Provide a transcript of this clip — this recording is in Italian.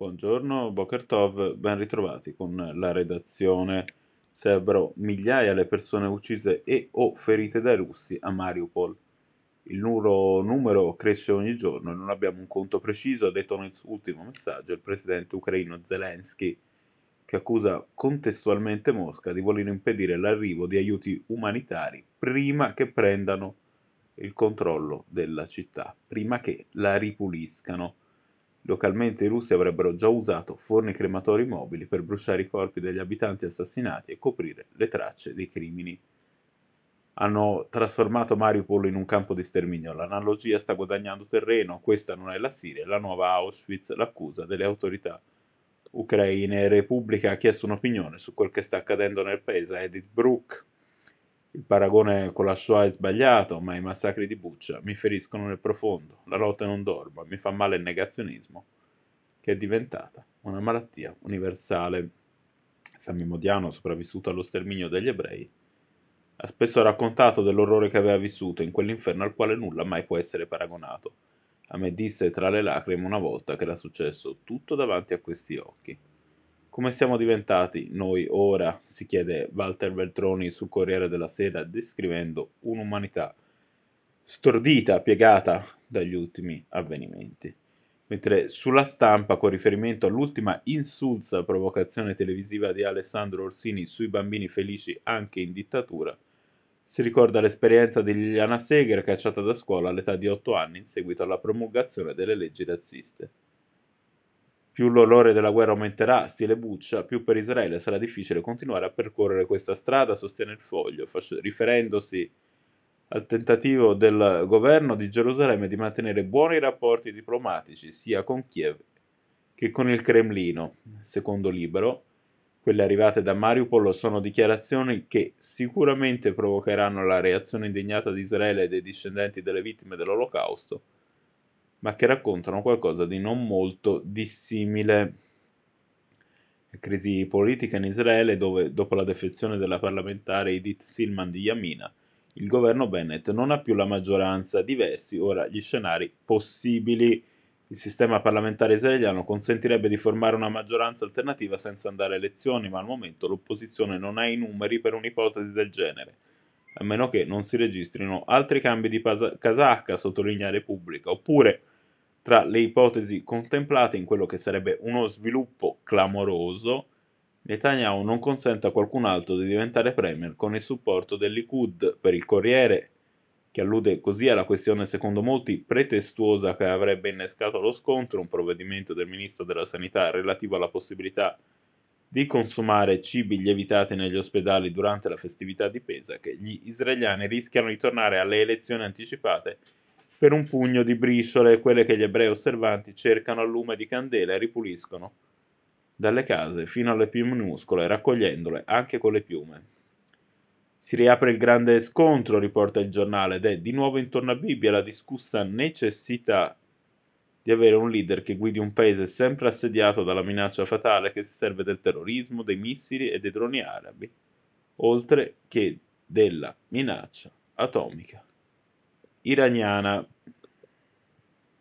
Buongiorno, Boker Tov, ben ritrovati con la redazione. Sarebbero migliaia le persone uccise e o ferite dai russi a Mariupol. Il loro numero cresce ogni giorno e non abbiamo un conto preciso, ha detto nel suo ultimo messaggio il presidente ucraino Zelensky, che accusa contestualmente Mosca di voler impedire l'arrivo di aiuti umanitari prima che prendano il controllo della città, prima che la ripuliscano. Localmente i russi avrebbero già usato forni crematori mobili per bruciare i corpi degli abitanti assassinati e coprire le tracce dei crimini. Hanno trasformato Mariupol in un campo di sterminio. L'analogia sta guadagnando terreno. Questa non è la Siria, è la nuova Auschwitz, l'accusa delle autorità ucraine. Repubblica ha chiesto un'opinione su quel che sta accadendo nel paese Edith Brooke. Il paragone con la Shoah è sbagliato, ma i massacri di Buccia mi feriscono nel profondo. La notte non dormo, mi fa male il negazionismo, che è diventata una malattia universale. Sammy Modiano, sopravvissuto allo sterminio degli ebrei, ha spesso raccontato dell'orrore che aveva vissuto in quell'inferno al quale nulla mai può essere paragonato. A me disse tra le lacrime una volta che era successo tutto davanti a questi occhi. Come siamo diventati noi ora? si chiede Walter Veltroni sul Corriere della Sera descrivendo un'umanità stordita, piegata dagli ultimi avvenimenti. Mentre sulla stampa, con riferimento all'ultima insulsa provocazione televisiva di Alessandro Orsini sui bambini felici anche in dittatura, si ricorda l'esperienza di Liliana Segre cacciata da scuola all'età di 8 anni in seguito alla promulgazione delle leggi razziste. Più l'olore della guerra aumenterà, stile Buccia, più per Israele sarà difficile continuare a percorrere questa strada, sostiene il foglio, riferendosi al tentativo del governo di Gerusalemme di mantenere buoni rapporti diplomatici sia con Kiev che con il Cremlino. Secondo Libero, quelle arrivate da Mariupol sono dichiarazioni che sicuramente provocheranno la reazione indignata di Israele e dei discendenti delle vittime dell'Olocausto ma che raccontano qualcosa di non molto dissimile. Crisi politica in Israele dove, dopo la defezione della parlamentare Edith Silman di Yamina, il governo Bennett non ha più la maggioranza, diversi ora gli scenari possibili. Il sistema parlamentare israeliano consentirebbe di formare una maggioranza alternativa senza andare a elezioni, ma al momento l'opposizione non ha i numeri per un'ipotesi del genere, a meno che non si registrino altri cambi di casacca, sottolinea Repubblica, oppure tra le ipotesi contemplate in quello che sarebbe uno sviluppo clamoroso, Netanyahu non consente a qualcun altro di diventare premier con il supporto del Likud. Per il Corriere, che allude così alla questione secondo molti pretestuosa che avrebbe innescato lo scontro, un provvedimento del ministro della sanità relativo alla possibilità di consumare cibi lievitati negli ospedali durante la festività di Pesach, gli israeliani rischiano di tornare alle elezioni anticipate per un pugno di briciole, quelle che gli ebrei osservanti cercano a lume di candela e ripuliscono dalle case fino alle più minuscole, raccogliendole anche con le piume. Si riapre il grande scontro, riporta il giornale, ed è di nuovo intorno a Bibbia la discussa necessità di avere un leader che guidi un paese sempre assediato dalla minaccia fatale che si serve del terrorismo, dei missili e dei droni arabi, oltre che della minaccia atomica iraniana